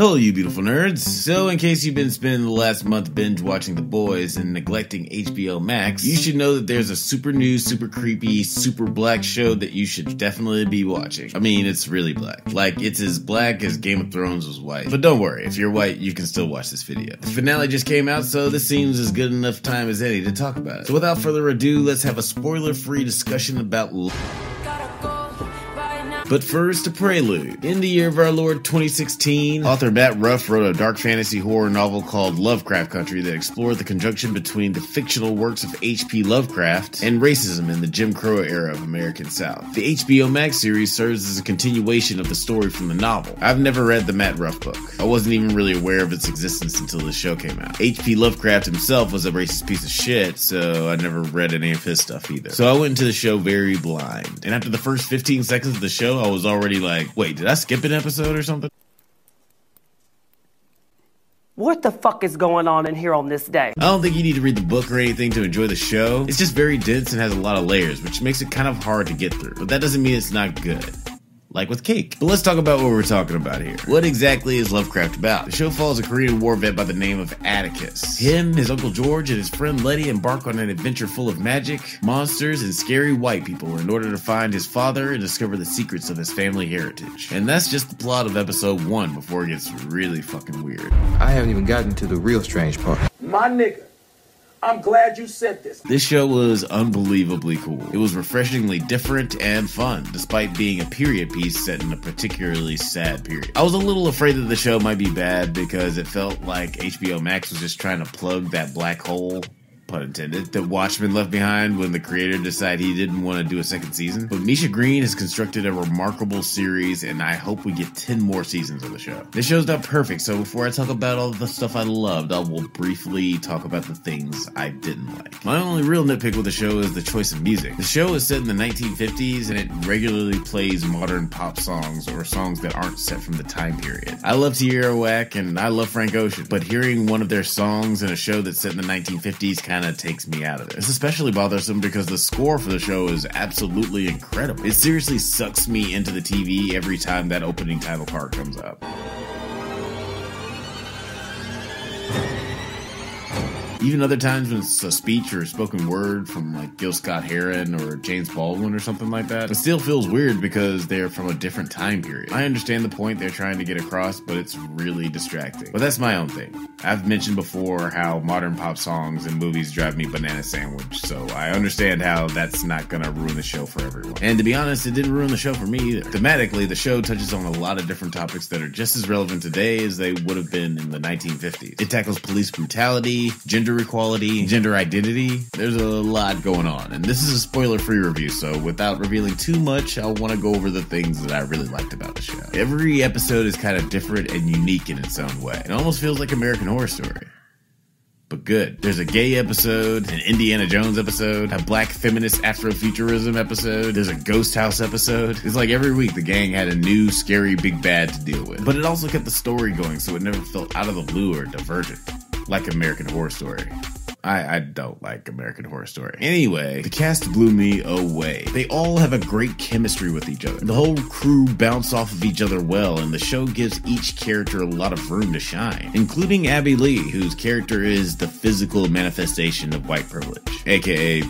Hello, you beautiful nerds. So, in case you've been spending the last month binge watching The Boys and neglecting HBO Max, you should know that there's a super new, super creepy, super black show that you should definitely be watching. I mean, it's really black. Like, it's as black as Game of Thrones was white. But don't worry, if you're white, you can still watch this video. The finale just came out, so this seems as good enough time as any to talk about it. So, without further ado, let's have a spoiler free discussion about. But first, a prelude. In the year of our Lord 2016, author Matt Ruff wrote a dark fantasy horror novel called Lovecraft Country that explored the conjunction between the fictional works of H.P. Lovecraft and racism in the Jim Crow era of American South. The HBO Max series serves as a continuation of the story from the novel. I've never read the Matt Ruff book. I wasn't even really aware of its existence until the show came out. H.P. Lovecraft himself was a racist piece of shit, so I never read any of his stuff either. So I went into the show very blind. And after the first 15 seconds of the show, I was already like, wait, did I skip an episode or something? What the fuck is going on in here on this day? I don't think you need to read the book or anything to enjoy the show. It's just very dense and has a lot of layers, which makes it kind of hard to get through. But that doesn't mean it's not good like with cake. But let's talk about what we're talking about here. What exactly is Lovecraft about? The show follows a Korean war vet by the name of Atticus. Him, his uncle George, and his friend Letty embark on an adventure full of magic, monsters, and scary white people in order to find his father and discover the secrets of his family heritage. And that's just the plot of episode one before it gets really fucking weird. I haven't even gotten to the real strange part. My nigga. I'm glad you said this. This show was unbelievably cool. It was refreshingly different and fun, despite being a period piece set in a particularly sad period. I was a little afraid that the show might be bad because it felt like HBO Max was just trying to plug that black hole pun intended, that Watchmen left behind when the creator decided he didn't want to do a second season. But Misha Green has constructed a remarkable series, and I hope we get 10 more seasons of the show. This show's not perfect, so before I talk about all the stuff I loved, I will briefly talk about the things I didn't like. My only real nitpick with the show is the choice of music. The show is set in the 1950s, and it regularly plays modern pop songs or songs that aren't set from the time period. I love Tierra Whack, and I love Frank Ocean, but hearing one of their songs in a show that's set in the 1950s kind kind of takes me out of it. It's especially bothersome because the score for the show is absolutely incredible. It seriously sucks me into the TV every time that opening title card comes up. Even other times when it's a speech or a spoken word from like Gil Scott Heron or James Baldwin or something like that, it still feels weird because they're from a different time period. I understand the point they're trying to get across, but it's really distracting. But that's my own thing. I've mentioned before how modern pop songs and movies drive me banana sandwich, so I understand how that's not gonna ruin the show for everyone. And to be honest, it didn't ruin the show for me either. Thematically, the show touches on a lot of different topics that are just as relevant today as they would have been in the 1950s. It tackles police brutality, gender gender equality, gender identity. There's a lot going on, and this is a spoiler free review, so without revealing too much, I want to go over the things that I really liked about the show. Every episode is kind of different and unique in its own way. It almost feels like American Horror Story but good. There's a gay episode, an Indiana Jones episode, a black feminist Afrofuturism episode, there's a ghost house episode. It's like every week the gang had a new scary big bad to deal with. But it also kept the story going so it never felt out of the blue or divergent like American Horror Story. I, I don't like American Horror Story. Anyway, the cast blew me away. They all have a great chemistry with each other. The whole crew bounce off of each other well, and the show gives each character a lot of room to shine, including Abbey Lee, whose character is the physical manifestation of white privilege, aka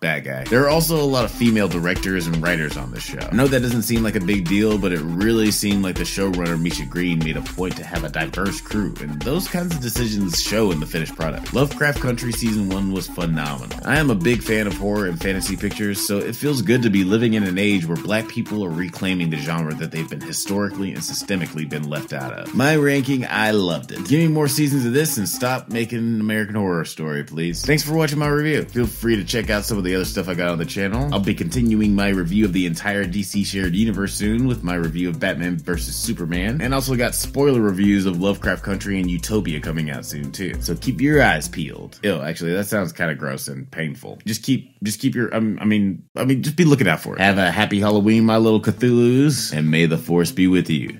bad guy. There are also a lot of female directors and writers on this show. I know that doesn't seem like a big deal, but it really seemed like the showrunner Misha Green made a point to have a diverse crew, and those kinds of decisions show in the finished product. Lovecraft Country Season 1 was phenomenal. I am a big fan of horror and fantasy pictures, so it feels good to be living in an age where black people are reclaiming the genre that they've been historically and systemically been left out of. My ranking, I loved it. Give me more seasons of this and stop making an American Horror Story, please. Thanks for watching my review. Feel free to check out some of the other stuff I got on the channel. I'll be continuing my review of the entire DC shared universe soon with my review of Batman vs Superman, and also got spoiler reviews of Lovecraft Country and Utopia coming out soon too. So keep your eyes peeled. Ew, actually, that sounds kind of gross and painful. Just keep, just keep your, um, I mean, I mean, just be looking out for it. Have a happy Halloween, my little Cthulhu's, and may the force be with you.